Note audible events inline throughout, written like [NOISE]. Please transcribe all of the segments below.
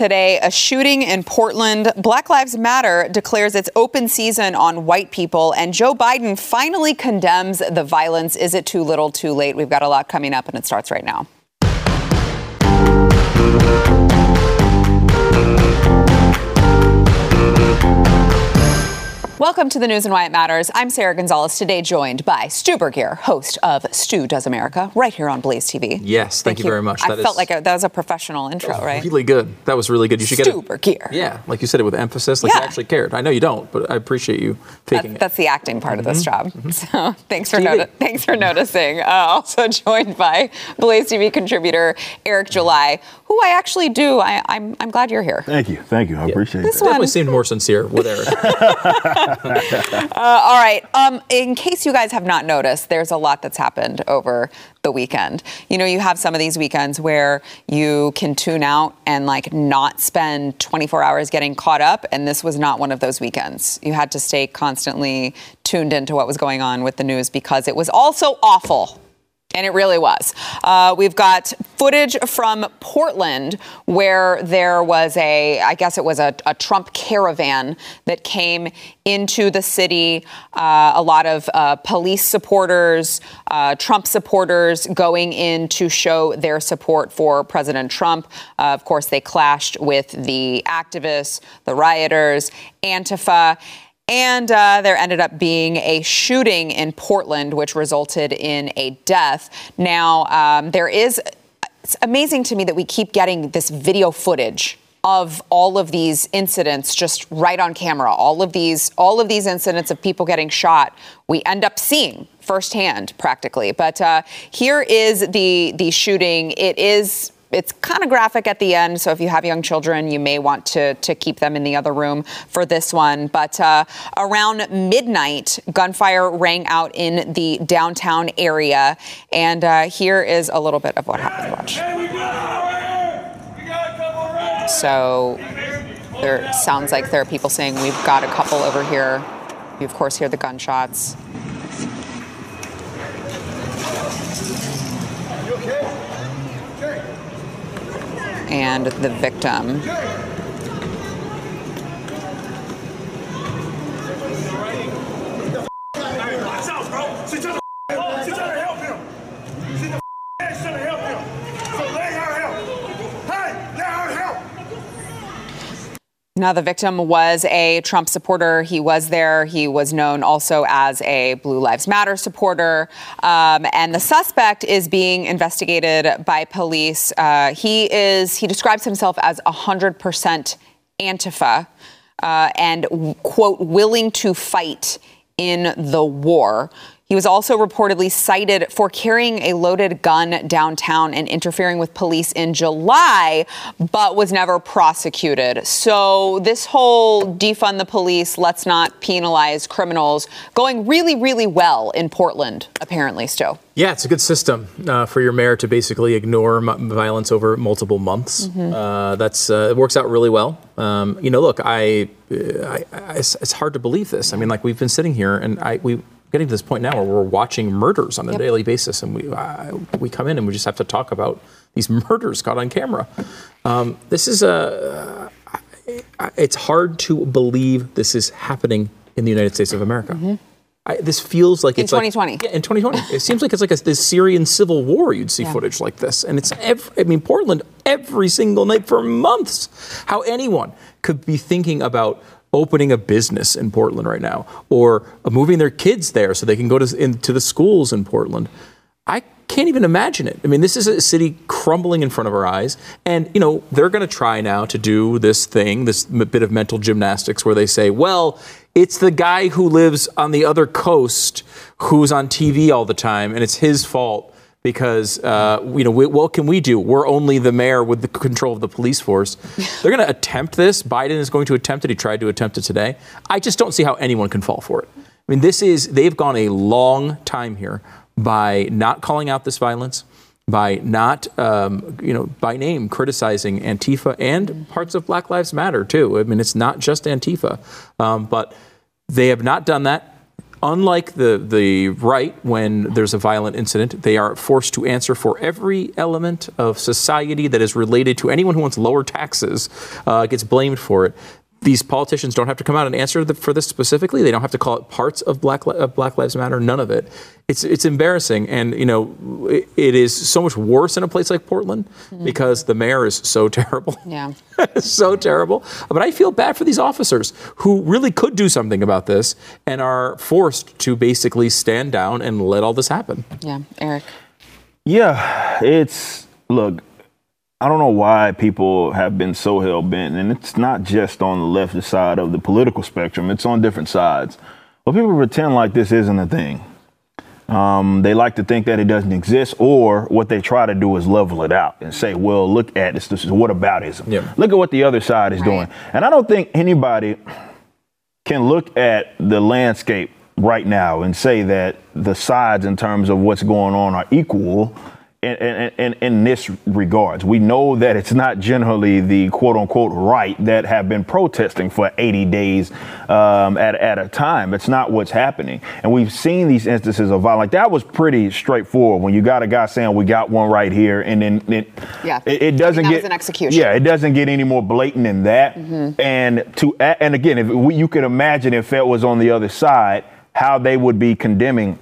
Today, a shooting in Portland. Black Lives Matter declares its open season on white people, and Joe Biden finally condemns the violence. Is it too little, too late? We've got a lot coming up, and it starts right now. Welcome to the news and why it matters. I'm Sara Gonzales, today joined by Stu Burguiere, host of Stu Does America, right here on Blaze TV. Yes, thank, thank you, you, very much. I that felt is, like a, that was a professional intro, right? Really good. That was really good. You should Stu get Stu Burguiere. Yeah, like you said it with emphasis, like yeah. you actually cared. I know you don't, but I appreciate you taking that's, it. That's the acting part mm-hmm. of this mm-hmm. job. Mm-hmm. [LAUGHS] So thanks for noti- thanks for noticing. Uh, also [LAUGHS] joined by Blaze TV contributor Eric July, who I actually do. I, am I'm, I'm glad you're here. Thank you, thank you. I yeah. appreciate this it. Definitely seemed more sincere with Eric. [LAUGHS] uh, all right. Um, in case you guys have not noticed, there's a lot that's happened over the weekend. You know, you have some of these weekends where you can tune out and like not spend 24 hours getting caught up, and this was not one of those weekends. You had to stay constantly tuned into what was going on with the news because it was also awful. And it really was. Uh, we've got footage from Portland where there was a, I guess it was a, a Trump caravan that came into the city. Uh, a lot of uh, police supporters, uh, Trump supporters going in to show their support for President Trump. Uh, of course, they clashed with the activists, the rioters, Antifa. And uh, there ended up being a shooting in Portland, which resulted in a death. Now, um, there is, it's amazing to me that we keep getting this video footage of all of these incidents just right on camera. All of these all of these incidents of people getting shot we end up seeing firsthand practically. But uh, here is the the shooting. It is it's kind of graphic at the end, so if you have young children, you may want to, to keep them in the other room for this one. But uh, around midnight, gunfire rang out in the downtown area. And uh, here is a little bit of what happened. Watch. So there sounds like there are people saying, We've got a couple over here. You, of course, hear the gunshots. And the victim. Now, the victim was a Trump supporter. He was there. He was known also as a Blue Lives Matter supporter. Um, and the suspect is being investigated by police. Uh, he is, he describes himself as 100% Antifa uh, and, quote, willing to fight in the war. He was also reportedly cited for carrying a loaded gun downtown and interfering with police in July, but was never prosecuted. So, this whole defund the police, let's not penalize criminals, going really, really well in Portland, apparently, Stu. Yeah, it's a good system uh, for your mayor to basically ignore m- violence over multiple months. Mm-hmm. Uh, that's uh, it works out really well. Um, you know, look, I, I, I it's, it's, hard to believe this. I mean, like we've been sitting here and I we getting to this point now where we're watching murders on a yep. daily basis, and we uh, we come in and we just have to talk about these [LAUGHS] murders caught on camera. Um, this is a. Uh, it's hard to believe this is happening in the United States of America. Mm-hmm. I, this feels like in it's 2020. Like, yeah, in 2020. it seems like it's like a, this Syrian civil war. You'd see yeah. footage like this, and it's every, I mean Portland every single night for months. How anyone could be thinking about opening a business in Portland right now or moving their kids there so they can go to, into the schools in Portland. I can't even imagine it. I mean, this is a city crumbling in front of our eyes. And, you know, they're going to try now to do this thing, this bit of mental gymnastics where they say, well, it's the guy who lives on the other coast who's on TV all the time and it's his fault because uh, you know we, what can we do? We're only the mayor with the control of the police force. [LAUGHS] They're going to attempt this. Biden is going to attempt it. He tried to attempt it today. I just don't see how anyone can fall for it. I mean, this is they've gone a long time here by not calling out this violence, by not um, you know by name criticizing Antifa and parts of Black Lives Matter too. I mean, it's not just Antifa, um, but they have not done that unlike the, the right, when there's a violent incident, they are forced to answer for every element of society that is related to anyone who wants lower taxes, uh, gets blamed for it. These politicians don't have to come out and answer the, for this specifically. They don't have to call it parts of Black, of Black Lives Matter. None of it. It's it's embarrassing, and you know it, it is so much worse in a place like Portland mm-hmm. because the mayor is so [LAUGHS] terrible. Yeah, [LAUGHS] so terrible. But I feel bad for these officers who really could do something about this and are forced to basically stand down and let all this happen. Yeah, Eric. Yeah, it's look. I don't know why people have been so hell bent, and it's not just on the left side of the political spectrum, it's on different sides. But people pretend like this isn't a thing. Um, they like to think that it doesn't exist, or what they try to do is level it out and say, well, look at this. This is what aboutism. Yeah. Look at what the other side is doing. And I don't think anybody can look at the landscape right now and say that the sides in terms of what's going on are equal in, in, in, this regards. We know that it's not generally the quote unquote right that have been protesting for 80 days um, at, at a time. It's not what's happening. And we've seen these instances of violence. Like that was pretty straightforward when you got a guy saying, we got one right here. And then it, yeah. it, it doesn't get an execution. Yeah, it doesn't get any more blatant than that. Mm-hmm. And to and again, if we, you could imagine if it was on the other side, how they would be condemning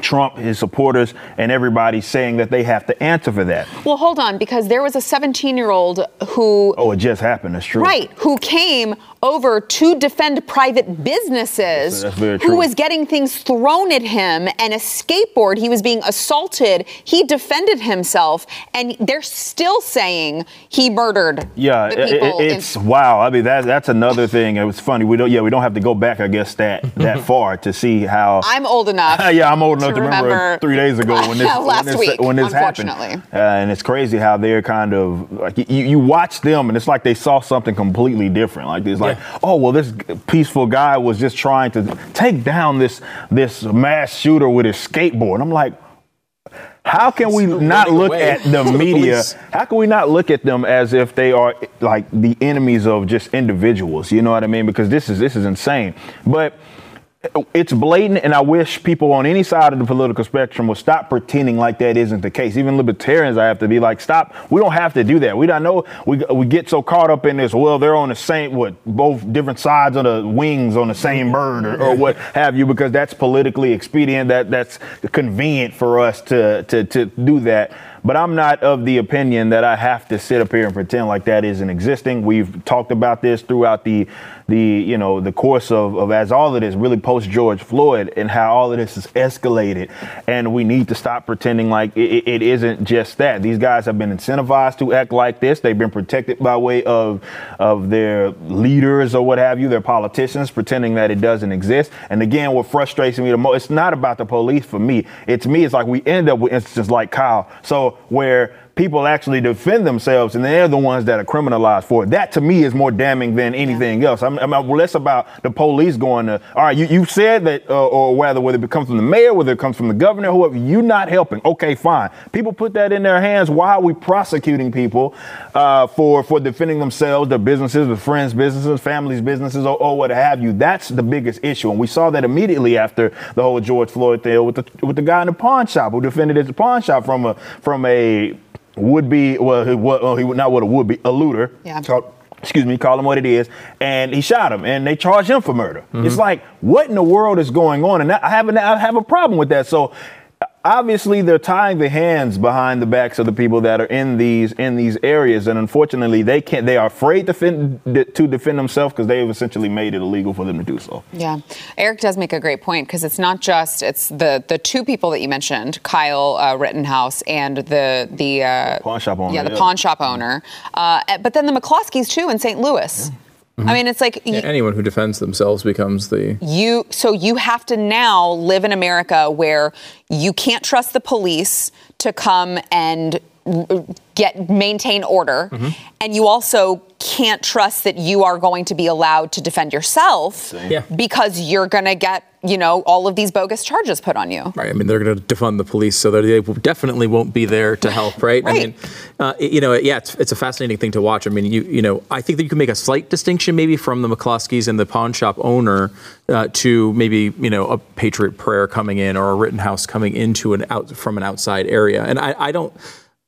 Trump, his supporters, and everybody saying that they have to answer for that. Well, hold on, because there was a 17 year old who. Oh, it just happened. That's true. Right, who came over to defend private businesses, that's, that's who was getting things thrown at him and a skateboard. He was being assaulted. He defended himself, and they're still saying he murdered. Yeah, it, it's in- wow. I mean, that, that's another thing. It was funny. We don't. Yeah, we don't have to go back. I guess that that [LAUGHS] far to see how. I'm old enough. [LAUGHS] yeah, I'm old enough to, to remember, remember, three days ago when this [LAUGHS] last when this, week when this happened. Uh, and it's crazy how they're kind of like you, you watch them, and it's like they saw something completely different. Like it's like like, oh well, this peaceful guy was just trying to take down this this mass shooter with his skateboard. I'm like, how can we not look away. at [LAUGHS] the media? how can we not look at them as if they are like the enemies of just individuals? You know what I mean? Because this is this is insane. But it's blatant, and I wish people on any side of the political spectrum would stop pretending like that isn't the case. Even libertarians, I have to be like, stop. We don't have to do that. We don't know. We, we get so caught up in this. Well, they're on the same, what, both different sides of the wings on the same bird, or, or what have you, because that's politically expedient. That that's convenient for us to to to do that. But I'm not of the opinion that I have to sit up here and pretend like that isn't existing. We've talked about this throughout the the you know the course of, of as all of this really post George Floyd and how all of this has escalated, and we need to stop pretending like it, it isn't just that. These guys have been incentivized to act like this. They've been protected by way of of their leaders or what have you, their politicians, pretending that it doesn't exist. And again, what frustrates me the most, it's not about the police for me. It's me. It's like we end up with instances like Kyle. So where people actually defend themselves and they're the ones that are criminalized for it. That to me is more damning than anything yeah. else. I'm, I'm, less about the police going to, all right, you, you said that, uh, or whether, whether it comes from the mayor, whether it comes from the governor, whoever, you're not helping. Okay, fine. People put that in their hands. Why are we prosecuting people uh, for, for defending themselves, their businesses, their friends' businesses, families' businesses, or, or what have you? That's the biggest issue. And we saw that immediately after the whole George Floyd thing with the, with the guy in the pawn shop who defended his pawn shop from a, from a would be well, he, well, he not what a would be a looter. Yeah. Called, excuse me, call him what it is, and he shot him, and they charged him for murder. Mm-hmm. It's like, what in the world is going on? And I have I have a problem with that. So obviously they're tying the hands behind the backs of the people that are in these in these areas and unfortunately they can't they are afraid to defend to defend themselves because they've essentially made it illegal for them to do so yeah eric does make a great point because it's not just it's the the two people that you mentioned kyle uh, rittenhouse and the the uh, pawn shop owner yeah the yeah. pawn shop owner uh, but then the mccloskeys too in st louis yeah. Mm-hmm. I mean, it's like yeah, anyone who defends themselves becomes the you. So you have to now live in America where you can't trust the police to come and get maintain order mm-hmm. and you also can't trust that you are going to be allowed to defend yourself yeah. because you're going to get you know all of these bogus charges put on you right i mean they're going to defund the police so they definitely won't be there to help right, right. i mean uh, you know yeah it's, it's a fascinating thing to watch i mean you you know i think that you can make a slight distinction maybe from the mccloskeys and the pawn shop owner uh, to maybe you know a patriot prayer coming in or a Rittenhouse coming into an out from an outside area and i, I don't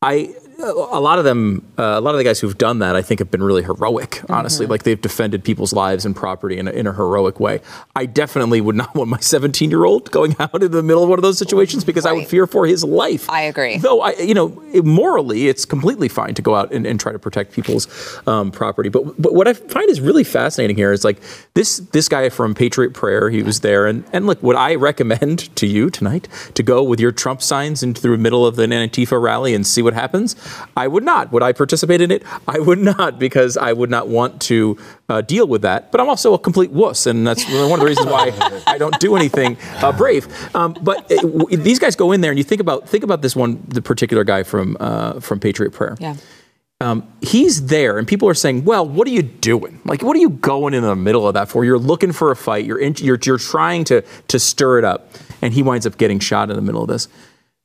I a lot of them, uh, a lot of the guys who've done that, I think, have been really heroic. Honestly, mm-hmm. like they've defended people's lives and property in a, in a heroic way. I definitely would not [LAUGHS] want my 17 year old going out in the middle of one of those situations because right. I would fear for his life. I agree. Though I, you know, morally, it's completely fine to go out and, and try to protect people's um, property. But but what I find is really fascinating here is like this this guy from Patriot Prayer. He was there, and and look, would I recommend to you tonight to go with your Trump signs into the middle of an Antifa rally and see what happens? I would not. Would I participate in it? I would not because I would not want to uh, deal with that. But I'm also a complete wuss, and that's one of the reasons why [LAUGHS] I don't do anything uh, brave. Um, but it, w- these guys go in there, and you think about think about this one, the particular guy from uh, from Patriot Prayer. Yeah. Um, he's there, and people are saying, "Well, what are you doing? Like, what are you going in the middle of that for? You're looking for a fight. You're in, you're, you're trying to to stir it up." And he winds up getting shot in the middle of this.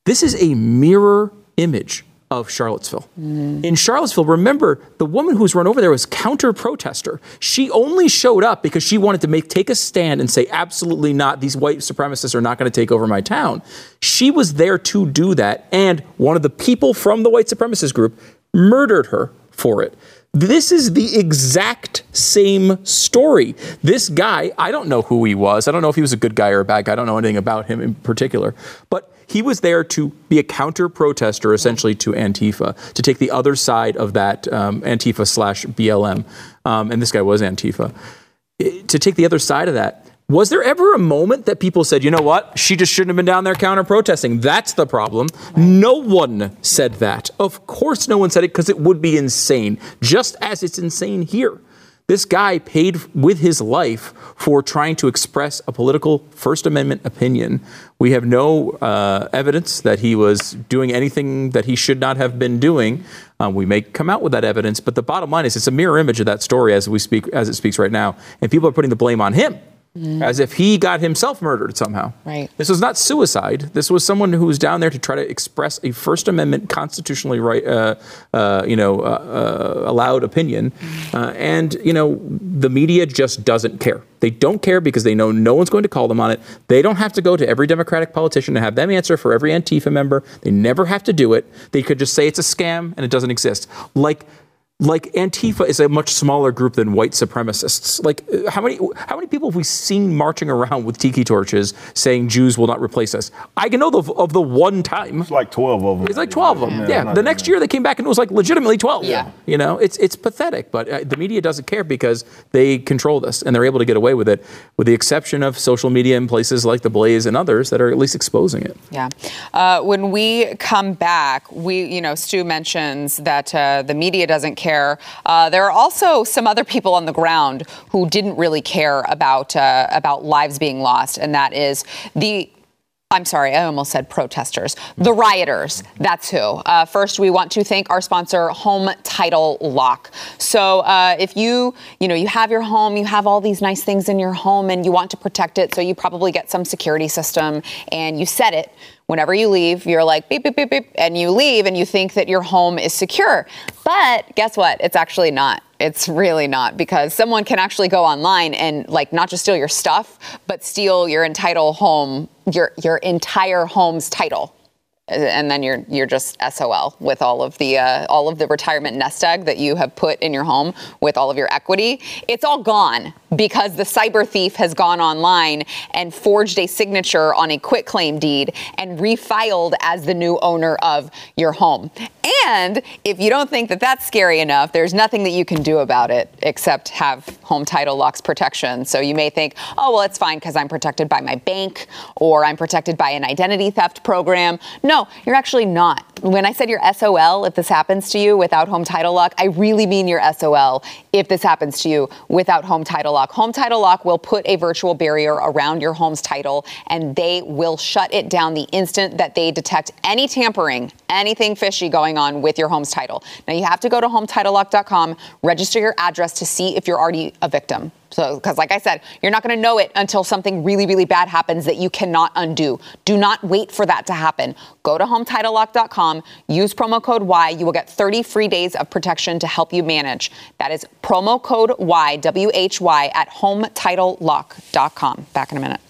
This is a mirror image of Charlottesville. Mm. In Charlottesville, remember the woman who was run over there was counter protester. She only showed up because she wanted to make take a stand and say absolutely not these white supremacists are not going to take over my town. She was there to do that and one of the people from the white supremacist group murdered her for it. This is the exact same story. This guy, I don't know who he was. I don't know if he was a good guy or a bad guy. I don't know anything about him in particular. But he was there to be a counter protester, essentially, to Antifa, to take the other side of that um, Antifa slash BLM. Um, and this guy was Antifa. To take the other side of that. Was there ever a moment that people said, you know what, she just shouldn't have been down there counter protesting? That's the problem. No one said that. Of course, no one said it because it would be insane, just as it's insane here. This guy paid with his life for trying to express a political First Amendment opinion. We have no uh, evidence that he was doing anything that he should not have been doing. Um, we may come out with that evidence, but the bottom line is it's a mirror image of that story as we speak, as it speaks right now, and people are putting the blame on him Mm. As if he got himself murdered somehow. Right. This was not suicide. This was someone who was down there to try to express a First Amendment constitutionally right, uh, uh, you know, uh, uh allowed opinion, mm. and you know, the media just doesn't care. They don't care because they know no one's going to call them on it. They don't have to go to every Democratic politician and have them answer for every Antifa member. They never have to do it. They could just say it's a scam and it doesn't exist. Like like Antifa is a much smaller group than white supremacists. Like how many how many people have we seen marching around with tiki torches saying Jews will not replace us? I can know the, of the one time. It's like twelve of them. It's like twelve of them. Yeah. yeah. The next year they came back and it was like legitimately twelve. Yeah. You know, it's it's pathetic, but uh, the media doesn't care because they control this and they're able to get away with it, with the exception of social media and places like the Blaze and others that are at least exposing it. Yeah. Uh, when we come back, we you know Stu mentions that uh, the media doesn't care care. Uh, there are also some other people on the ground who didn't really care about uh, about lives being lost, and that is the I'm sorry, I almost said protesters. The rioters, that's who. Uh, first, we want to thank our sponsor, Home Title Lock. So, uh, if you, you know, you have your home, you have all these nice things in your home, and you want to protect it, so you probably get some security system, and you set it whenever you leave, you're like beep, beep, beep, beep, and you leave and you think that your home is secure. But guess what? It's actually not. It's really not because someone can actually go online and like not just steal your stuff, but steal your entire home, your your entire home's title and then you're you're just SOL with all of the uh, all of the retirement nest egg that you have put in your home with all of your equity. It's all gone because the cyber thief has gone online and forged a signature on a quitclaim deed and refiled as the new owner of your home. And if you don't think that that's scary enough, there's nothing that you can do about it except have home title locks protection. So you may think, oh well, it's fine because I'm protected by my bank or I'm protected by an identity theft program. No no, you're actually not. When I said you're SOL if this happens to you without home title lock, I really mean you're SOL if this happens to you without home title lock. Home title lock will put a virtual barrier around your home's title and they will shut it down the instant that they detect any tampering, anything fishy going on with your home's title. Now you have to go to hometitlelock.com, register your address to see if you're already a victim. So, because like I said, you're not going to know it until something really, really bad happens that you cannot undo. Do not wait for that to happen. Go to HometitleLock.com, use promo code Y. You will get 30 free days of protection to help you manage. That is promo code Y, W H Y, at HometitleLock.com. Back in a minute.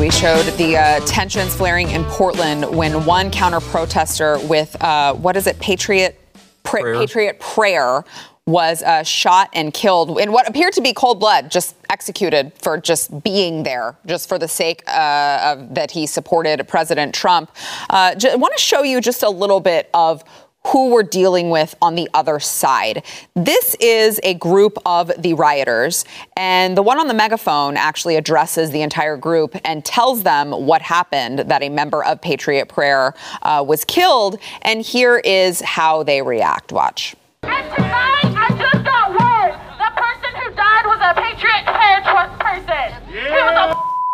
We showed the uh, tensions flaring in Portland when one counter protester with, uh, what is it, Patriot Prayer. Patriot Prayer was uh, shot and killed in what appeared to be cold blood, just executed for just being there, just for the sake uh, of that he supported President Trump. Uh, I want to show you just a little bit of who we're dealing with on the other side. This is a group of the rioters, and the one on the megaphone actually addresses the entire group and tells them what happened that a member of Patriot Prayer uh, was killed. And here is how they react. Watch. And tonight, I just got word the person who died was a Patriot Prayer person. Yeah. He was a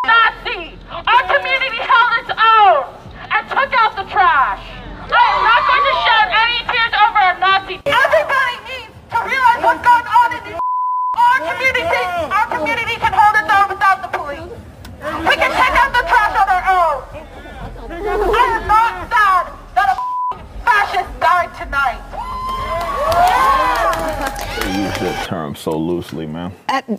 Nazi. Our community held its own and took out the trash. I am not going to shed any tears over. Everybody needs to realize what's going on in this. [LAUGHS] Our community, our community can hold its own without the police. We can take out the trash on our own. I am not sad that a [LAUGHS] fascist died tonight. They use that term so loosely, man.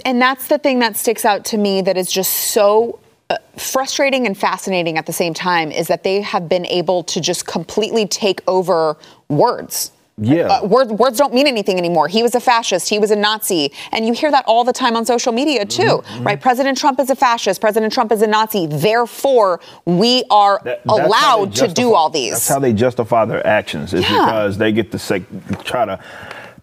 And that's the thing that sticks out to me that is just so uh, frustrating and fascinating at the same time is that they have been able to just completely take over words. Yeah. Uh, word, words don't mean anything anymore. He was a fascist. He was a Nazi. And you hear that all the time on social media, too, mm-hmm. right? President Trump is a fascist. President Trump is a Nazi. Therefore, we are that, allowed to do all these. That's how they justify their actions, is yeah. because they get to say, try to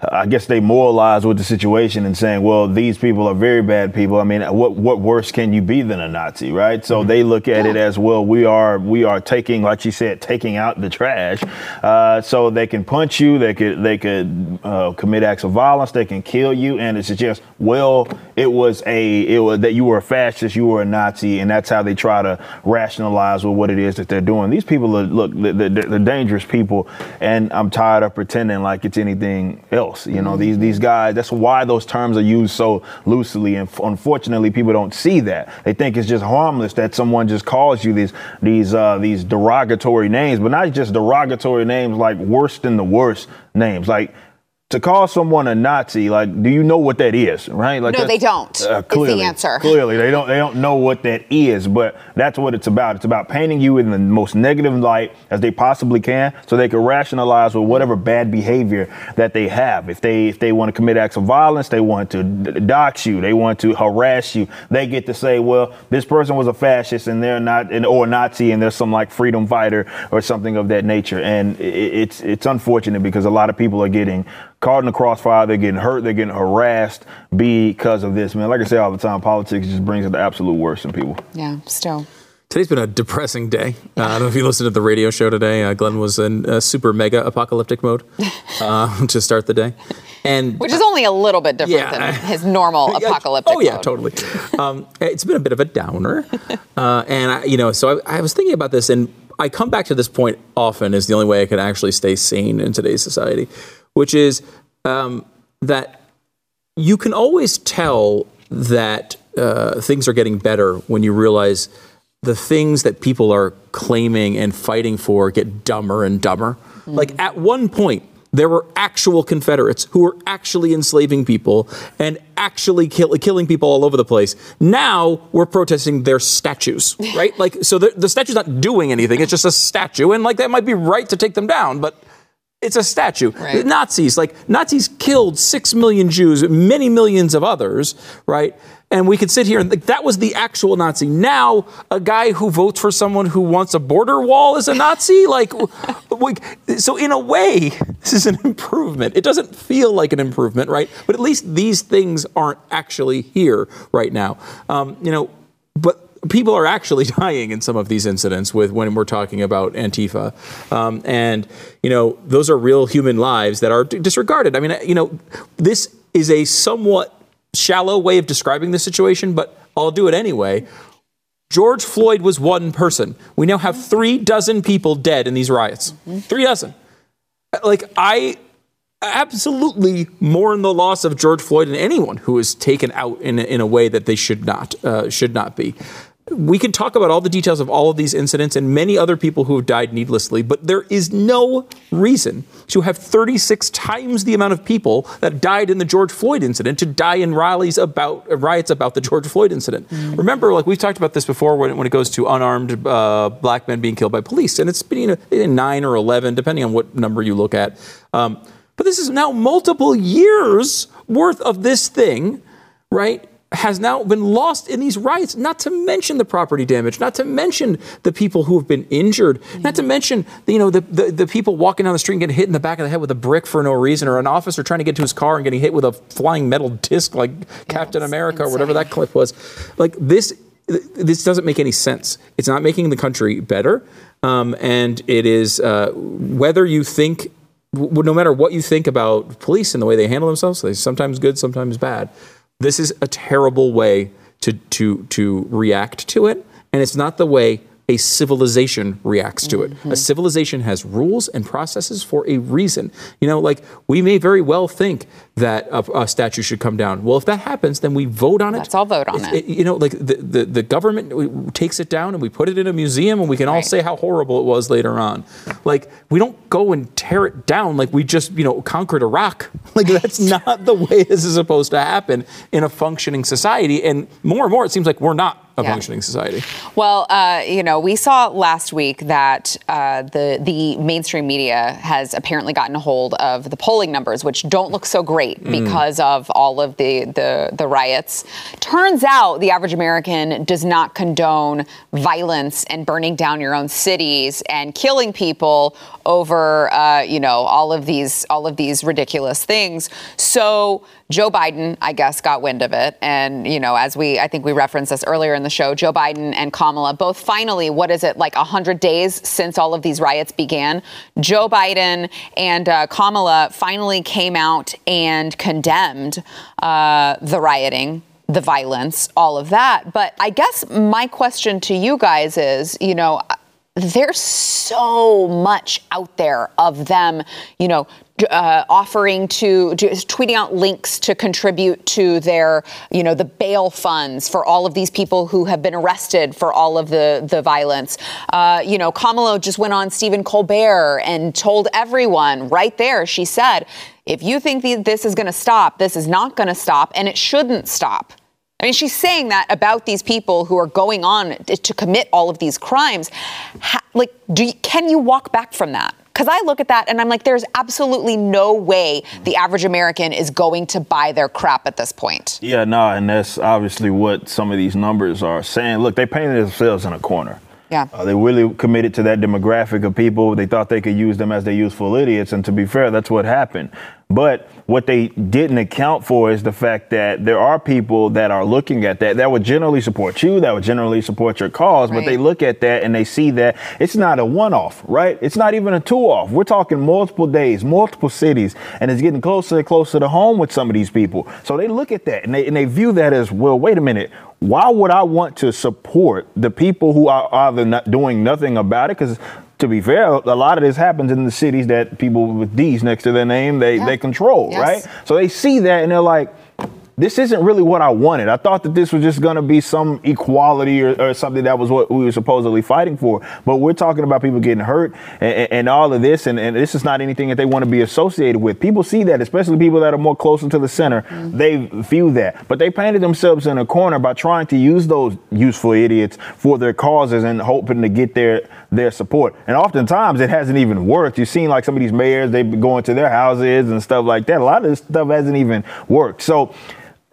I guess they moralize with the situation and saying, well, these people are very bad people. I mean, what what worse can you be than a Nazi, right? So mm-hmm. they look at yeah. it as well. We are we are taking, like you said, taking out the trash, uh, so they can punch you, they could they could uh, commit acts of violence, they can kill you, and it's just well, it was a it was that you were a fascist, you were a Nazi, and that's how they try to rationalize with what it is that they're doing. These people are look they're, they're dangerous people, and I'm tired of pretending like it's anything else else. You know, these these guys. That's why those terms are used so loosely, and f- unfortunately, people don't see that. They think it's just harmless that someone just calls you these these uh, these derogatory names, but not just derogatory names like worse than the worst names, like to call someone a Nazi, like, do you know what that is, right? Like, no, they don't. Uh, clearly, the answer. [LAUGHS] Clearly, they don't. They don't know what that is, but that's what it's about. It's about painting you in the most negative light as they possibly can, so they can rationalize with whatever bad behavior that they have. If they if they want to commit acts of violence, they want to dox you, they want to harass you. They get to say, well, this person was a fascist and they're not, and, or a Nazi, and they're some like freedom fighter or something of that nature. And it's it's unfortunate because a lot of people are getting caught in the crossfire. They're getting hurt. They're getting harassed because of this, man. Like I say all the time, politics just brings it the absolute worst in people. Yeah, still. Today's been a depressing day. Uh, I don't know if you listened to the radio show today. Uh, Glenn was in uh, super mega apocalyptic mode [LAUGHS] uh, [LAUGHS] to start the day, and which is only a little bit different yeah, than his normal [LAUGHS] apocalyptic. oh yeah, mode. totally. Um, it's been a bit of a downer, uh, and I, you know, so I, I was thinking about this, and I come back to this point often. Is the only way I can actually stay sane in today's society, which is um, that you can always tell that uh, things are getting better when you realize the things that people are claiming and fighting for get dumber and dumber. Mm. Like at one point, there were actual Confederates who were actually enslaving people and actually kill, killing people all over the place. Now we're protesting their statues, [LAUGHS] right? like, so the, the statue's not doing anything; it's just a statue, and like that might be right to take them down, but it's a statue. Right. Nazis, like Nazis killed six million Jews, many millions of others, right? And we could sit here and think that was the actual Nazi. Now, a guy who votes for someone who wants a border wall is a Nazi? [LAUGHS] like, so in a way, this is an improvement. It doesn't feel like an improvement, right? But at least these things aren't actually here right now. Um, you know, but people are actually [LAUGHS] dying in some of these incidents with when we're talking about Antifa, um, and you know those are real human lives that are disregarded. I mean, you know, this is a somewhat shallow way of describing the situation, but I'll do it anyway. George Floyd was one person. We now have three dozen people dead in these riots. Three dozen. Like I absolutely mourn the loss of George Floyd and anyone who is taken out in a, in a way that they should not uh, should not be we can talk about all the details of all of these incidents and many other people who have died needlessly, but there is no reason to have 36 times the amount of people that died in the George Floyd incident to die in rallies about uh, riots about the George Floyd incident. Mm-hmm. Remember, like we've talked about this before when, when it goes to unarmed uh, black men being killed by police, and it's been you know, nine or 11, depending on what number you look at. Um, but this is now multiple years worth of this thing, right? Has now been lost in these riots, not to mention the property damage, not to mention the people who have been injured, mm-hmm. not to mention you know the, the, the, people walking down the street and getting hit in the back of the head with a brick for no reason, or an officer trying to get to his car and getting hit with a flying metal disc like yeah, Captain America insane. or whatever that clip was. Like this this doesn't make any sense. It's not making the country better. Um, and it is uh, whether you think, no matter what you think about police and the way they handle themselves, they sometimes good, sometimes bad. This is a terrible way to, to, to react to it. And it's not the way a civilization reacts to it. Mm-hmm. A civilization has rules and processes for a reason. You know, like we may very well think that a, a statue should come down. Well, if that happens, then we vote on it. Let's all vote on it. it. You know, like the, the, the, government takes it down and we put it in a museum and we can right. all say how horrible it was later on. Like we don't go and tear it down like we just, you know, conquered Iraq. [LAUGHS] Like that's not the way this is supposed to happen in a functioning society. And more and more, it seems like we're not a yeah. functioning society. Well, uh, you know, we saw last week that uh, the the mainstream media has apparently gotten a hold of the polling numbers, which don't look so great mm. because of all of the, the the riots. Turns out the average American does not condone violence and burning down your own cities and killing people over, uh, you know, all of these all of these ridiculous things. So Joe Biden, I guess, got wind of it, and you know, as we I think we referenced this earlier in the show, Joe Biden and Kamala both finally, what is it like hundred days since all of these riots began? Joe Biden and uh, Kamala finally came out and condemned uh, the rioting the violence, all of that. But I guess my question to you guys is, you know, there's so much out there of them, you know, uh, offering to, to, tweeting out links to contribute to their, you know, the bail funds for all of these people who have been arrested for all of the the violence. Uh, you know, Kamala just went on Stephen Colbert and told everyone right there. She said, "If you think this is going to stop, this is not going to stop, and it shouldn't stop." I mean, she's saying that about these people who are going on to commit all of these crimes. How, like, do you, can you walk back from that? Because I look at that and I'm like, there's absolutely no way the average American is going to buy their crap at this point. Yeah, no, and that's obviously what some of these numbers are saying. Look, they painted themselves in a corner. Yeah. Uh, they really committed to that demographic of people. They thought they could use them as they useful idiots. And to be fair, that's what happened. But what they didn't account for is the fact that there are people that are looking at that that would generally support you, that would generally support your cause, right. but they look at that and they see that it's not a one off, right? It's not even a two off. We're talking multiple days, multiple cities, and it's getting closer and closer to home with some of these people. So they look at that and they, and they view that as, well, wait a minute, why would I want to support the people who are either not doing nothing about it? Because to be fair, a lot of this happens in the cities that people with D's next to their name they, yeah. they control, yes. right? So they see that and they're like, this isn't really what I wanted. I thought that this was just going to be some equality or, or, something that was what we were supposedly fighting for. But we're talking about people getting hurt and, and all of this, and, and, this is not anything that they want to be associated with. People see that, especially people that are more closer to the center. Mm-hmm. They view that. But they painted themselves in a corner by trying to use those useful idiots for their causes and hoping to get their their support. And oftentimes it hasn't even worked. You've seen like some of these mayors, they've been going to their houses and stuff like that. A lot of this stuff hasn't even worked. So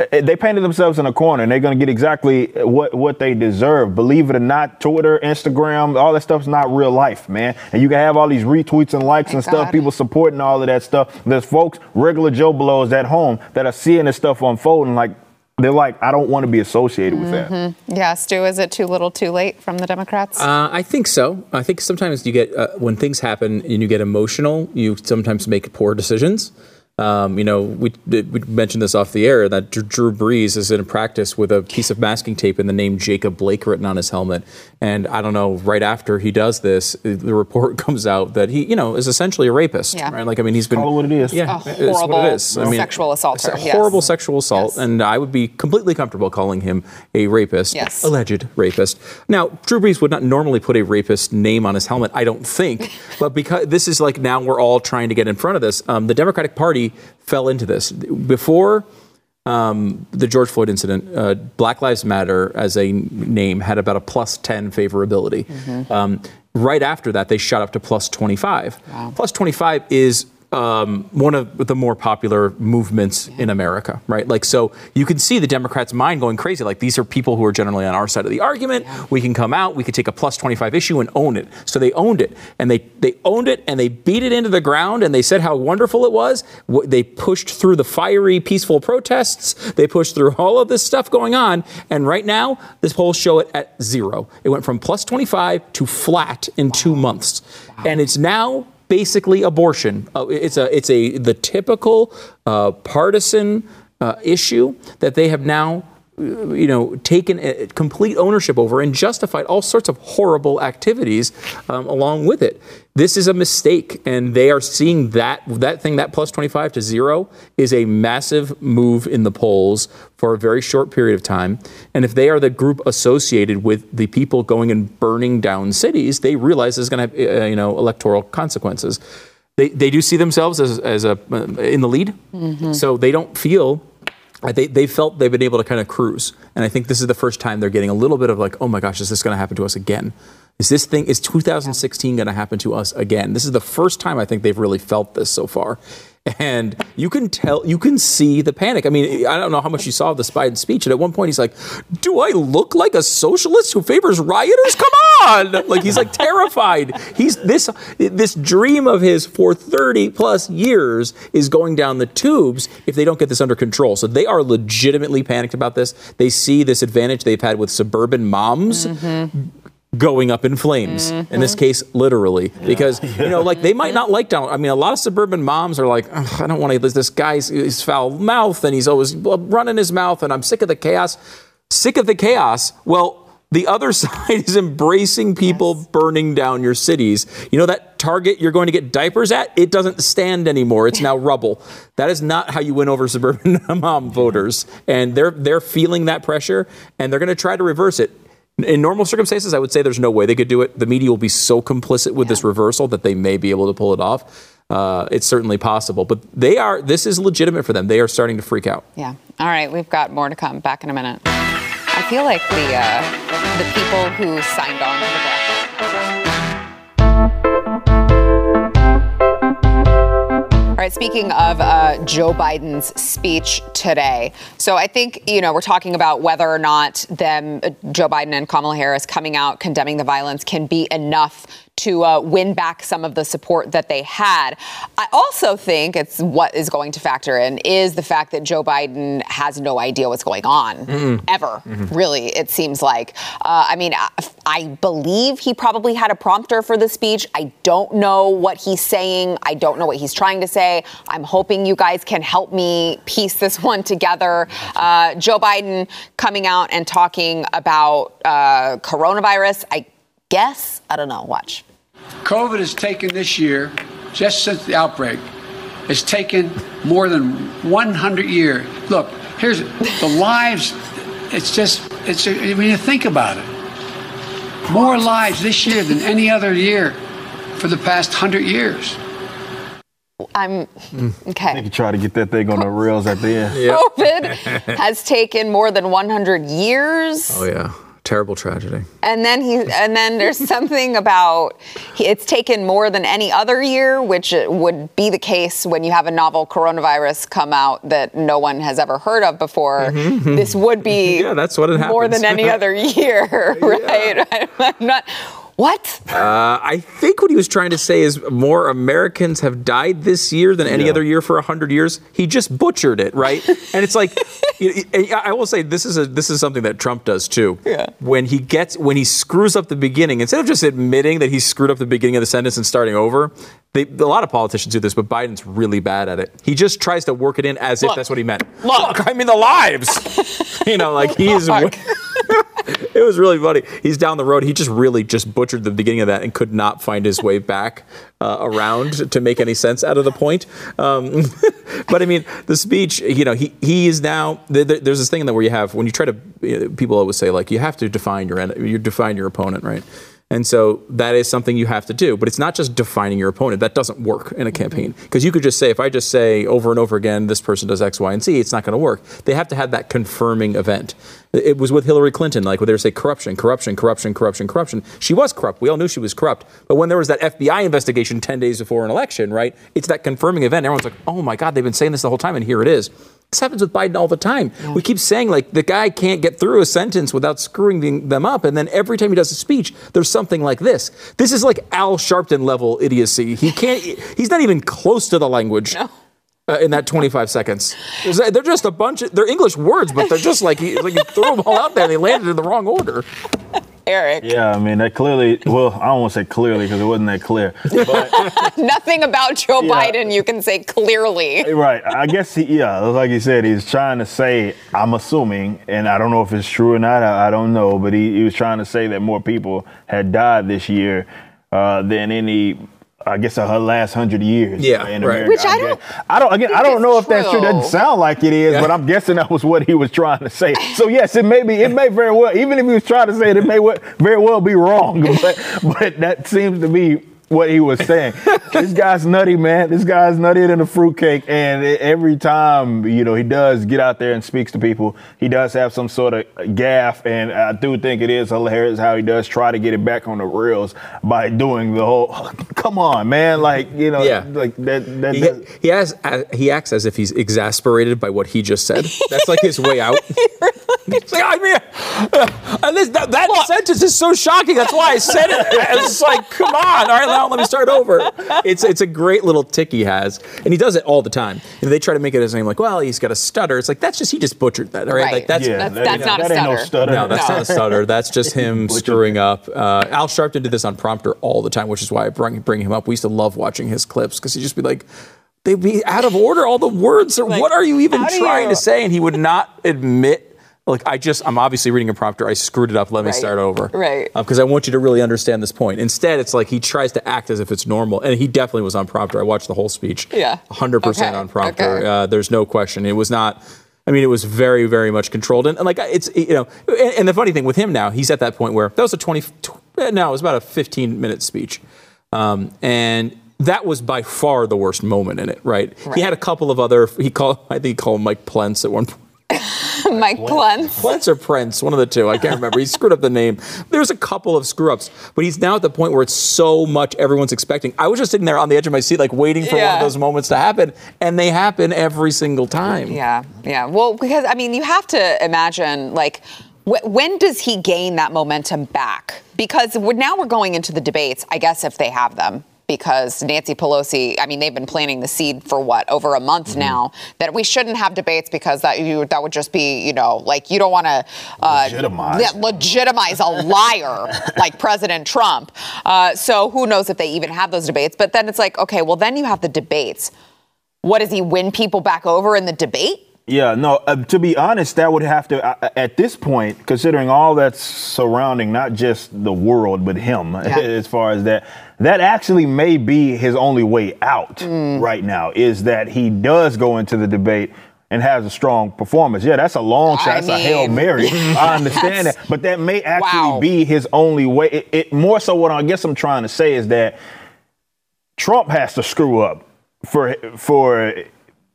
they painted themselves in a corner and they're going to get exactly what, what they deserve. Believe it or not, Twitter, Instagram, all that stuff's not real life, man. And you can have all these retweets and likes Thank and stuff, God. people supporting all of that stuff. There's folks, regular Joe Blows at home that are seeing this stuff unfolding like, they're like, I don't want to be associated with that. Mm-hmm. Yeah, Stu, is it too little too late from the Democrats? Uh, I think so. I think sometimes you get uh, when things happen and you get emotional, you sometimes make poor decisions. Um, you know, we, we mentioned this off the air that Drew Brees is in practice with a piece of masking tape and the name Jacob Blake written on his helmet. And I don't know, right after he does this, the report [LAUGHS] comes out that he, you know, is essentially a rapist. Yeah. Right? Like, I mean, he's been. Call it what it is. Yeah, A it's what horrible it is. I mean, sexual assault. a yes. horrible sexual assault. Yes. And I would be completely comfortable calling him a rapist. Yes. Alleged rapist. Now, Drew Brees would not normally put a rapist name on his helmet, I don't think. [LAUGHS] but because this is like now we're all trying to get in front of this, um, the Democratic Party fell into this. Before um, the George Floyd incident, uh, Black Lives Matter as a name had about a plus 10 favorability. Um, right after that, they shot up to plus 25. Plus 25 is um, one of the more popular movements in America, right? Like, so you can see the Democrats' mind going crazy. Like, these are people who are generally on our side of the argument. We can come out, we could take a plus 25 issue and own it. So they owned it, and they they owned it, and they beat it into the ground, and they said how wonderful it was. They pushed through the fiery, peaceful protests. They pushed through all of this stuff going on, and right now, this polls show it at zero. It went from plus 25 to flat in two months, and it's now basically abortion. Uh, it's a it's a the typical uh, partisan uh, issue that they have now. You know, taken uh, complete ownership over and justified all sorts of horrible activities um, along with it. This is a mistake, and they are seeing that that thing that plus twenty five to zero is a massive move in the polls for a very short period of time. And if they are the group associated with the people going and burning down cities, they realize there's going to have uh, you know electoral consequences. They, they do see themselves as, as a uh, in the lead, so they don't feel they, they felt they've been able to kind of cruise. And I think this is the first time they're getting a little bit of like, oh my gosh, is this going to happen to us again? Is this thing, is 2016 going to happen to us again? This is the first time I think they've really felt this so far. And you can tell, you can see the panic. I mean, I don't know how much you saw of this Biden speech. And at one point, he's like, Do I look like a socialist who favors rioters? Come on! [LAUGHS] Like he's like terrified. He's this this dream of his for 30 plus years is going down the tubes if they don't get this under control. So they are legitimately panicked about this. They see this advantage they've had with suburban moms mm-hmm. Going up in flames. In this mm-hmm. case, literally, because you know, like they might not like Donald. I mean, a lot of suburban moms are like, I don't want to. This guy's his foul mouth, and he's always uh, running his mouth, and I'm sick of the chaos. Sick of the chaos. Well. The other [LAUGHS] side is embracing people burning down your cities. You know that Target you're going to get diapers at? It doesn't stand anymore. It's now rubble. That is not how you win over suburban [LAUGHS] mom voters. And they're they're feeling that pressure and they're going to try to reverse it. In normal circumstances, I would say there's no way they could do it. The media will be so complicit with this reversal that they may be able to pull it off. Uh, it's certainly possible, but they are. This is legitimate for them. They are starting to freak out. Yeah. All right, we've got more to come. Back in a minute. I feel like the uh, the people who signed on to the right, speaking of uh, Joe Biden's speech today. So I think, you know, we're talking about whether or not them, uh, Joe Biden and Kamala Harris coming out condemning the violence can be enough to uh, win back some of the support that they had. I also think it's what is going to factor in is the fact that Joe Biden has no idea what's going on ever, really, it seems like. Uh, I mean, I, I believe he probably had a prompter for the speech. I don't know what he's saying. I don't know what he's trying to say. I'm hoping you guys can help me piece this [LAUGHS] one together. Uh, Joe Biden coming out and talking about uh, coronavirus. I guess, I don't know, watch. COVID has taken this year, just since the outbreak, has taken more than 100 years. Look, here's the lives. It's just, it's. when you think about it. More lives this year than any other year for the past hundred years. I'm okay. You try to get that thing on the rails at the end. COVID has taken more than 100 years. Oh yeah, terrible tragedy. And then he, and then there's [LAUGHS] something about it's taken more than any other year, which would be the case when you have a novel coronavirus come out that no one has ever heard of before. Mm-hmm, mm-hmm. This would be [LAUGHS] Yeah, that's what it happens. more than any [LAUGHS] other year, right? I'm not. What? Uh, I think what he was trying to say is more Americans have died this year than any Yeah. other year for hundred years. He just butchered it, right? [LAUGHS] and it's like, you and I will say this is a this is something that Trump does too. Yeah. When he gets when he screws up the beginning, instead of just admitting that he screwed up the beginning of the sentence and starting over, they, a lot of politicians do this, but Biden's really bad at it. He just tries to work it in as Look. if that's what he meant. Look. I mean the lives. [LAUGHS] you know, like he is. [LAUGHS] It was really funny. He's down the road. He just really just butchered the beginning of that and could not find his way back uh, around to make any sense out of the point. Um, [LAUGHS] but I mean, the speech. You know, he he is now. There, there- there's this thing that where you have when you try to. You know, people always say like you have to define your you define your opponent, right? And so that is something you have to do. But it's not just defining your opponent. That doesn't work in a mm-hmm. campaign. Because you could just say, if I just say over and over again, this person does X, Y, and Z, it's not going to work. They have to have that confirming event. It was with Hillary Clinton, like when they would say corruption, corruption, corruption, corruption, corruption. She was corrupt. We all knew she was corrupt. But when there was that FBI investigation 10 days before an election, right? It's that confirming event. Everyone's like, oh my God, they've been saying this the whole time, and here it is. This happens with Biden all the time. We keep saying like the guy can't get through a sentence without screwing them up, and then every time he does a speech, there's something like this. This is like Al Sharpton level idiocy. He can't. He's not even close to the language. Uh, in that 25 seconds, they're just a bunch of they're English words, but they're just like like he threw them all out there and they landed in the wrong order. Yeah, I mean that clearly. Well, I don't want to say clearly because it wasn't that clear. But [LAUGHS] nothing about Joe Yeah. Biden you can say clearly. right, I guess he. Yeah, like you said, he's trying to say. I'm assuming, and I don't know if it's true or not. I, I don't know, but he, he was trying to say that more people had died this year uh, than any. I guess uh, her last hundred years. Yeah, in right. America. Which I don't guess. I don't. Again, I don't know it's if that's true. true. Doesn't sound like it is, Yeah. but I'm guessing that was what he was trying to say. So yes, it may be. It may very well. Even if he was trying to say it, it may we- very well be wrong. [LAUGHS] But but that seems to be what he was saying. [LAUGHS] this guy's nutty, man. This guy's nuttier than a fruitcake. And every time, you know, he does get out there and speaks to people, he does have some sort of gaffe. And I do think it is hilarious how he does try to get it back on the rails by doing the whole, [LAUGHS] come on, man. Like, you know, Yeah. like that. that He, does- he has he acts as if he's exasperated by what he just said. That's like his way out. [LAUGHS] It's I mean, and this, that, that sentence is so shocking. That's why I said it. It's like, come on. All right, now let me start over. It's it's a great little tic he has, and he does it all the time. And they try to make it as name like, well, he's got a stutter. It's like that's just he just butchered that. All right, Right. like that's yeah, That's- that- that's not a that ain't no stutter. stutter. no, that's No. not a stutter. That's just [LAUGHS] him screwing up. Uh, Al Sharpton did this on prompter all the time, which is why I bring, bring him up. We used to love watching his clips because he'd just be like, they'd be out of order. All the words are, Like, what are you even trying you- to say? And he would not admit, like, I just, I'm obviously reading a prompter. I screwed it up. Let me Right. start over. Right. Because I want you to really understand this point. Instead, it's like he tries to act as if it's normal. And he definitely was on prompter. I watched the whole speech. Yeah. 100% Okay. on prompter. Okay. Uh, there's no question. It was not. I mean, it was very, very much controlled, and, and like it's you know, and, and the funny thing with him now, he's at that point where that was a twenty, tw- eh, no, it was about a fifteen minute speech, um, and that was by far the worst moment in it. Right? He had a couple of other. He called, I think he called Mike Plence at one point. [LAUGHS] Mike Plentz. Plentz or Prince, one of the two. I can't remember. He screwed up the name. There's a couple of screw ups, but he's now at the point where it's so much everyone's expecting. I was just sitting there on the edge of my seat, like waiting for one of those moments to happen, and they happen every single time. Yeah, yeah. Well, because I mean, you have to imagine like. wh- When does he gain that momentum back? Because we're, now we're going into the debates, I guess, if they have them. Because Nancy Pelosi, I mean, they've been planting the seed for what over a month Mm-hmm. now that we shouldn't have debates because that you that would just be you know like you don't want to uh, Legitimize. yeah, legitimize a liar [LAUGHS] like President Trump. Uh, so who knows if they even have those debates? But then it's like, okay, well then you have the debates. What does he win people back over in the debate? Yeah, no. Uh, to be honest, that would have to, uh, at this point, considering all that's surrounding not just the world but him, [LAUGHS] as far as that, that actually may be his only way out right now. Is that he does go into the debate and has a strong performance. Yeah, that's a long shot. I That's a hail mean, mary. [LAUGHS] I understand that, but that may actually Wow. be his only way. It, it more so. What I guess I'm trying to say is that Trump has to screw up for for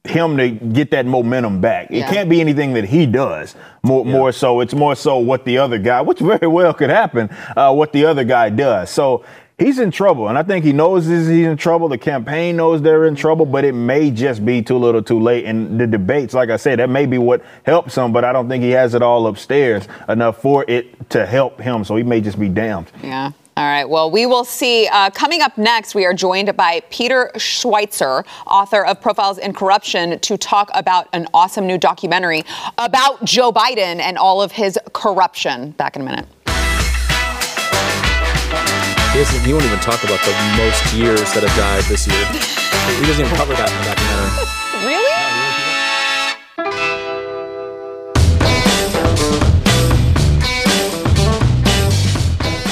him to get that momentum back. It can't be anything that he does. More more so, it's more so what the other guy, which very well could happen, uh, what the other guy does. So he's in trouble, and I think he knows he's he's in trouble. The campaign knows they're in trouble, but it may just be too little, too late. And the debates, like I said, that may be what helps him, but I don't think he has it all upstairs enough for it to help him. So he may just be damned. Yeah. All right. Well, we will see. Uh, coming up next, we are joined by Peter Schweizer, author of Profiles in Corruption, to talk about an awesome new documentary about Joe Biden and all of his corruption. Back in a minute. He, doesn't, won't even talk about the most years that have died this year. He doesn't even cover that in the documentary.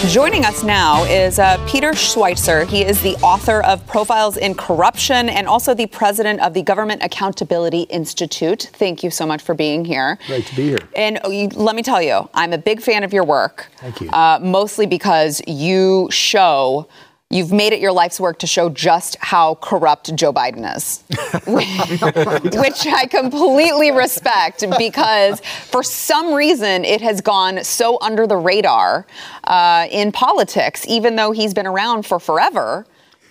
Joining us now is uh, Peter Schweizer. He is the author of Profiles in Corruption and also the president of the Government Accountability Institute. Thank you so much for being here. Great to be here. And uh, you, let me tell you, I'm a big fan of your work. Thank you. Uh, mostly because you show. You've made it your life's work to show just how corrupt Joe Biden is, [LAUGHS] which I completely respect because for some reason it has gone so under the radar uh, in politics, even though he's been around for forever.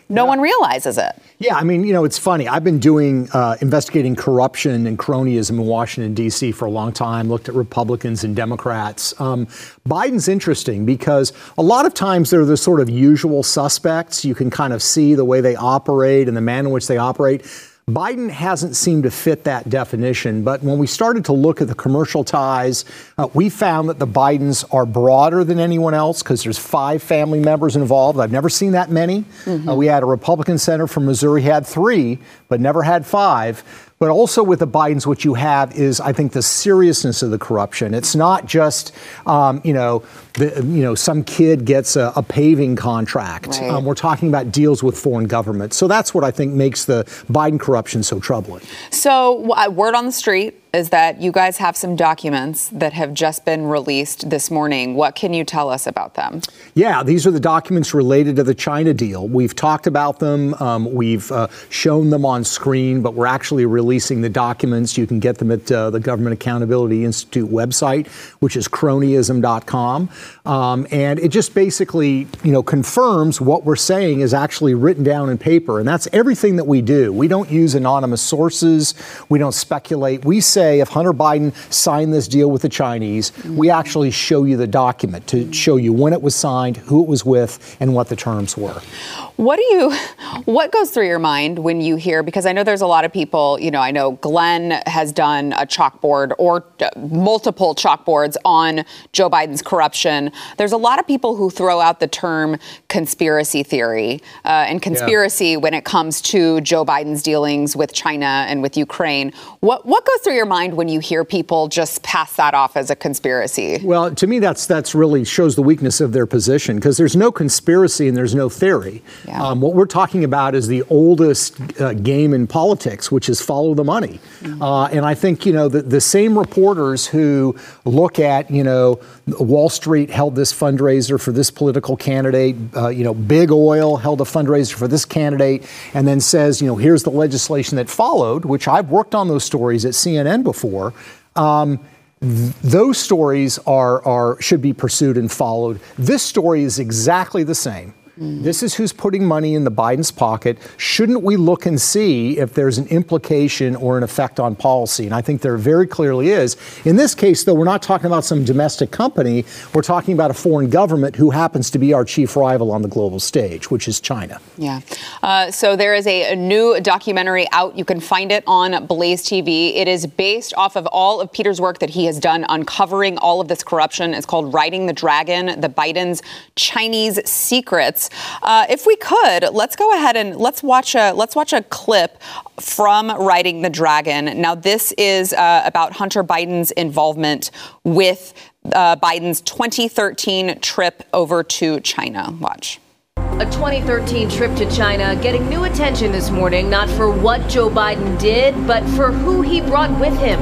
No one realizes it. Yeah, I mean, you know, it's funny. I've been doing uh, investigating corruption and cronyism in Washington D.C. for a long time. Looked at Republicans and Democrats. Um, Biden's interesting because a lot of times they're the sort of usual suspects. You can kind of see the way they operate and the manner in which they operate. Biden hasn't seemed to fit that definition, but when we started to look at the commercial ties, uh, we found that the Bidens are broader than anyone else because there's five family members involved. I've never seen that many. Uh, we had a Republican senator from Missouri had three, but never had five. But also with the Bidens, what you have is, I think, the seriousness of the corruption. It's not just, um, you know, the, you know, some kid gets a, a paving contract. Right. Um, we're talking about deals with foreign governments. So that's what I think makes the Biden corruption so troubling. So, uh, word on the street is that you guys have some documents that have just been released this morning. What can you tell us about them? Yeah, these are the documents related to the China deal. We've talked about them, um, we've uh, shown them on screen, but we're actually releasing the documents. You can get them at uh, the Government Accountability Institute website, which is cronyism.com. Um, and it just basically, you know, confirms what we're saying is actually written down in paper. And that's everything that we do. We don't use anonymous sources. We don't speculate. We say if Hunter Biden signed this deal with the Chinese, we actually show you the document to show you when it was signed, who it was with, and what the terms were. What do you, what goes through your mind when you hear? Because I know there's a lot of people. You know, I know Glenn has done a chalkboard or multiple chalkboards on Joe Biden's corruption. There's a lot of people who throw out the term conspiracy theory uh, and conspiracy when it comes to Joe Biden's dealings with China and with Ukraine. What what goes through your mind when you hear people just pass that off as a conspiracy? Well, to me, that's that's really shows the weakness of their position because there's no conspiracy and there's no theory. Yeah. Um, what we're talking about is the oldest uh, game in politics, which is follow the money. Uh, and I think you know the, the same reporters who look at you know Wall Street held this fundraiser for this political candidate, uh, you know Big Oil held a fundraiser for this candidate, and then says you know here's the legislation that followed, which I've worked on those stories at CNN before. Um, those stories are, are should be pursued and followed. This story is exactly the same. This is who's putting money in the Biden's pocket. Shouldn't we look and see if there's an implication or an effect on policy? And I think there very clearly is. In this case, though, we're not talking about some domestic company. We're talking about a foreign government who happens to be our chief rival on the global stage, which is China. Yeah. Uh, so there is a, a new documentary out. You can find it on Blaze TV. It is based off of all of Peter's work that he has done uncovering all of this corruption. It's called Riding the Dragon, the Biden's Chinese Secrets. Uh, if we could, let's go ahead and let's watch a let's watch a clip from Riding the Dragon. Now, this is uh, about Hunter Biden's involvement with uh, Biden's 2013 trip over to China. Watch. A 2013 trip to China getting new attention this morning, not for what Joe Biden did, but for who he brought with him.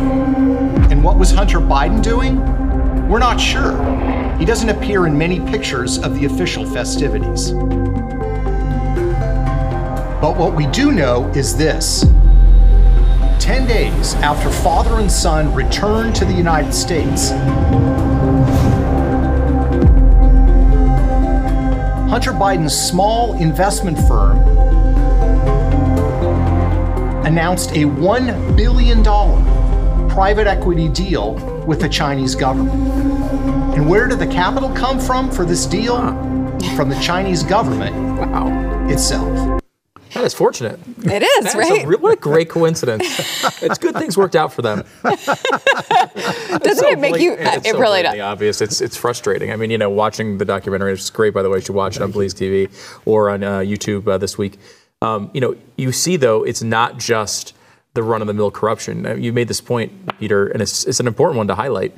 And what was Hunter Biden doing? We're not sure. He doesn't appear in many pictures of the official festivities. But what we do know is this 10 days after father and son returned to the United States, Hunter Biden's small investment firm announced a $1 billion private equity deal with the Chinese government. And where did the capital come from for this deal? from the Chinese government Wow. itself. That is fortunate. It is, That is right? a re- what a great coincidence. it's good things worked out for them. [LAUGHS] Doesn't it make you? It's it so really blatantly does. obvious. It's it's frustrating. I mean, you know, watching the documentary, it's great, by the way. You should watch it on Blaze TV or on uh, YouTube uh, this week. Um, you know, you see though, it's not just the run-of-the-mill corruption. Uh, You made this point, Peter, and it's it's an important one to highlight.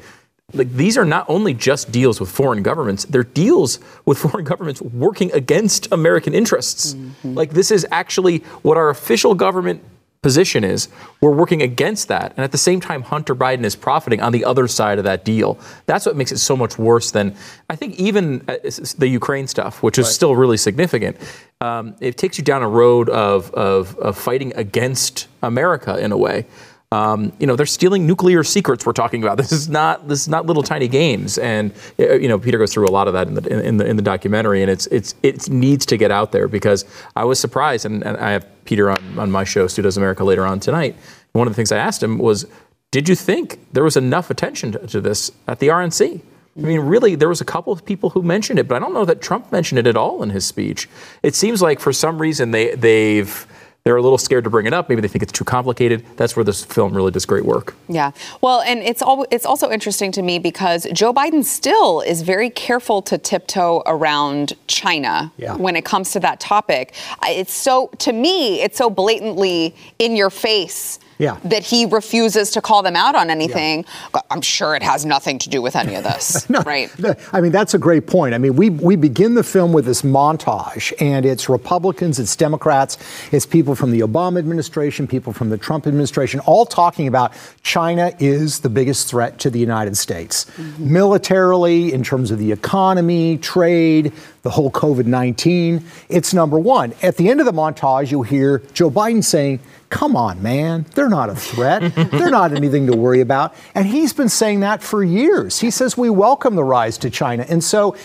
Like these are not only just deals with foreign governments; they're deals with [LAUGHS] foreign governments working against American interests. Like this is actually what our official government position is we're working against that. And at the same time, Hunter Biden is profiting on the other side of that deal. That's what makes it so much worse than, I think, even uh, the Ukraine stuff, which is still really significant. Um, it takes you down a road of, of, of fighting against America in a way. Um, you know, they're stealing nuclear secrets. We're talking about [LAUGHS] this is not this is not little tiny games, and uh, you know Peter goes through a lot of that in the in the, in the documentary, and it's it's it needs to get out there because I was surprised, and, and I have Peter on on my show, Stu Does America, later on tonight. One of the things I asked him was, "Did you think there was enough attention to, to this at the RNC?" I mean, really, there was a couple of people who mentioned it, but I don't know that Trump mentioned it at all in his speech. It seems like for some reason they they've they're a little scared to bring it up. Maybe they think it's too complicated. That's where this film really does great work. Yeah. Well, and it's all it's also interesting to me because Joe Biden still is very careful to tiptoe around China Yeah. when it comes to that topic. It's so to me, it's so blatantly in your face. Yeah. That he refuses to call them out on anything. I'm sure it has nothing to do with any of this. [LAUGHS] no, right. The- I mean, that's a great point. I mean, we, we begin the film with this montage, and it's Republicans, it's Democrats, it's people from the Obama administration, people from the Trump administration, all talking about China is the biggest threat to the United States. Mm-hmm. Militarily, in terms of the economy, trade, the whole COVID 19, it's number one. At the end of the montage, you'll hear Joe Biden saying, Come on, man. They're not a threat. They're not anything to worry about. And he's been saying that for years. He says we welcome the rise to China. And so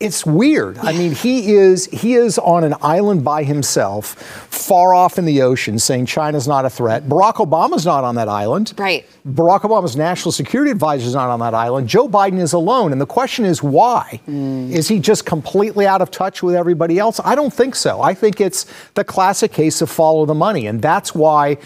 it's weird. I mean, he is he is on an island by himself, far off in the ocean, saying China's not a threat. Barack Obama's not on that island. Right. Barack Obama's national security advisor is not on that island. Joe Biden is alone. And the question is why? Hmm. Is he just completely out of touch with everybody else? I don't think so. I think it's the classic case of follow the money. And that's why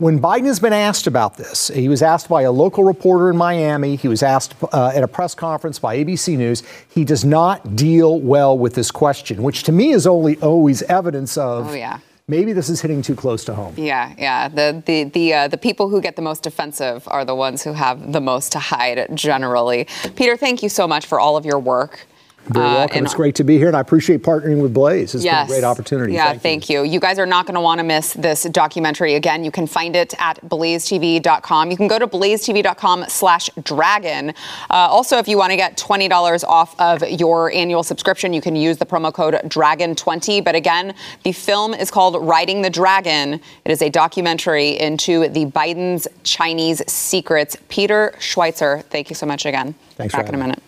when Biden has been asked about this, he was asked by a local reporter in Miami, he was asked uh, at a press conference by ABC News, he does not deal well with this question, which to me is only always evidence of Oh, yeah. maybe this is hitting too close to home. Yeah, yeah. The the the uh, the people who get the most defensive are the ones who have the most to hide generally. Peter, thank you so much for all of your work. Very Uh, welcome. and- It's great to be here, and I appreciate partnering with Blaze. It's yes. been a great opportunity. Yeah, thank, thank you. you. guys are not going to want to miss this documentary again. You can find it at blazetv.com. You can go to blazetv.com slash dragon. Uh, also, if you want to get $20 off of your annual subscription, you can use the promo code dragon20. But again, the film is called Riding the Dragon. It is a documentary into the Biden's Chinese secrets. Peter Schweizer, thank you so much again. Thanks for Back in a minute.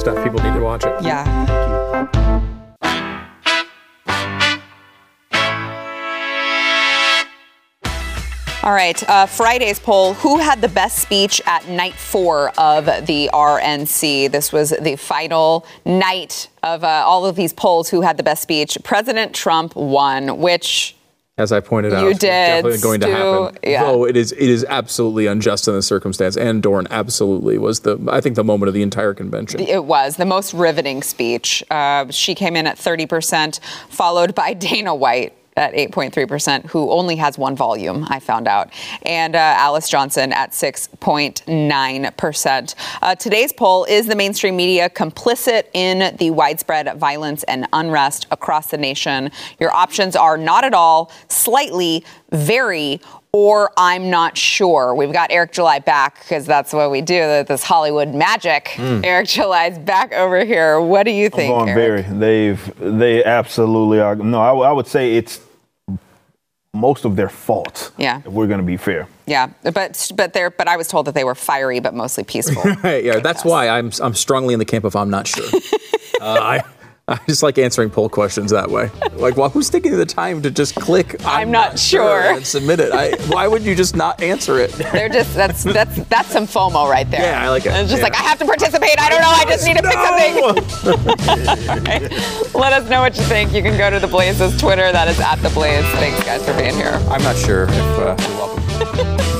Stuff. People need to watch it. Yeah. All right, uh, Friday's poll Who had the best speech at night four of the RNC? This was the final night of uh, all of these polls. Who had the best speech? President Trump won, which As I pointed out, You it's did, definitely going to happen. Yeah. Though it is, it is absolutely unjust in the circumstance. Ann Dorn absolutely was the, I think, the moment of the entire convention. It was the most riveting speech. Uh, she came in at 30%, followed by [LAUGHS] Dana White at 8.3%, who only has one volume, I found out, and uh, Alice Johnson at 6.9%. Uh, today's poll is the mainstream media complicit in the widespread violence and unrest across the nation? Your options are not at all, slightly, very, or I'm not sure. We've got Eric July back because that's what we do, this Hollywood magic. Eric July's back over here. What do you think? I'm going Eric? very. They've they absolutely are. No, I would say it's most of their fault. Yeah. If we're going to be fair. Yeah, but but they're but I was told that they were fiery but mostly peaceful. Right, [LAUGHS] yeah, that's why I'm I'm strongly in the camp of I'm not sure. [LAUGHS] uh, I [LAUGHS] I just like answering poll questions that way. Like, well, who's taking the time to just click? I'm not sure." and submit it? I, why would you just not answer it? [LAUGHS] They're just that's that's that's some FOMO right there. Yeah, I like it. It's just Yeah. like I have to participate. I don't know. I just need to pick something. Right. [LAUGHS] Let us know what you think. You can go to the Blaze's Twitter. That is at the Blaze. Thanks guys for being here. I'm not sure if uh, you're welcome.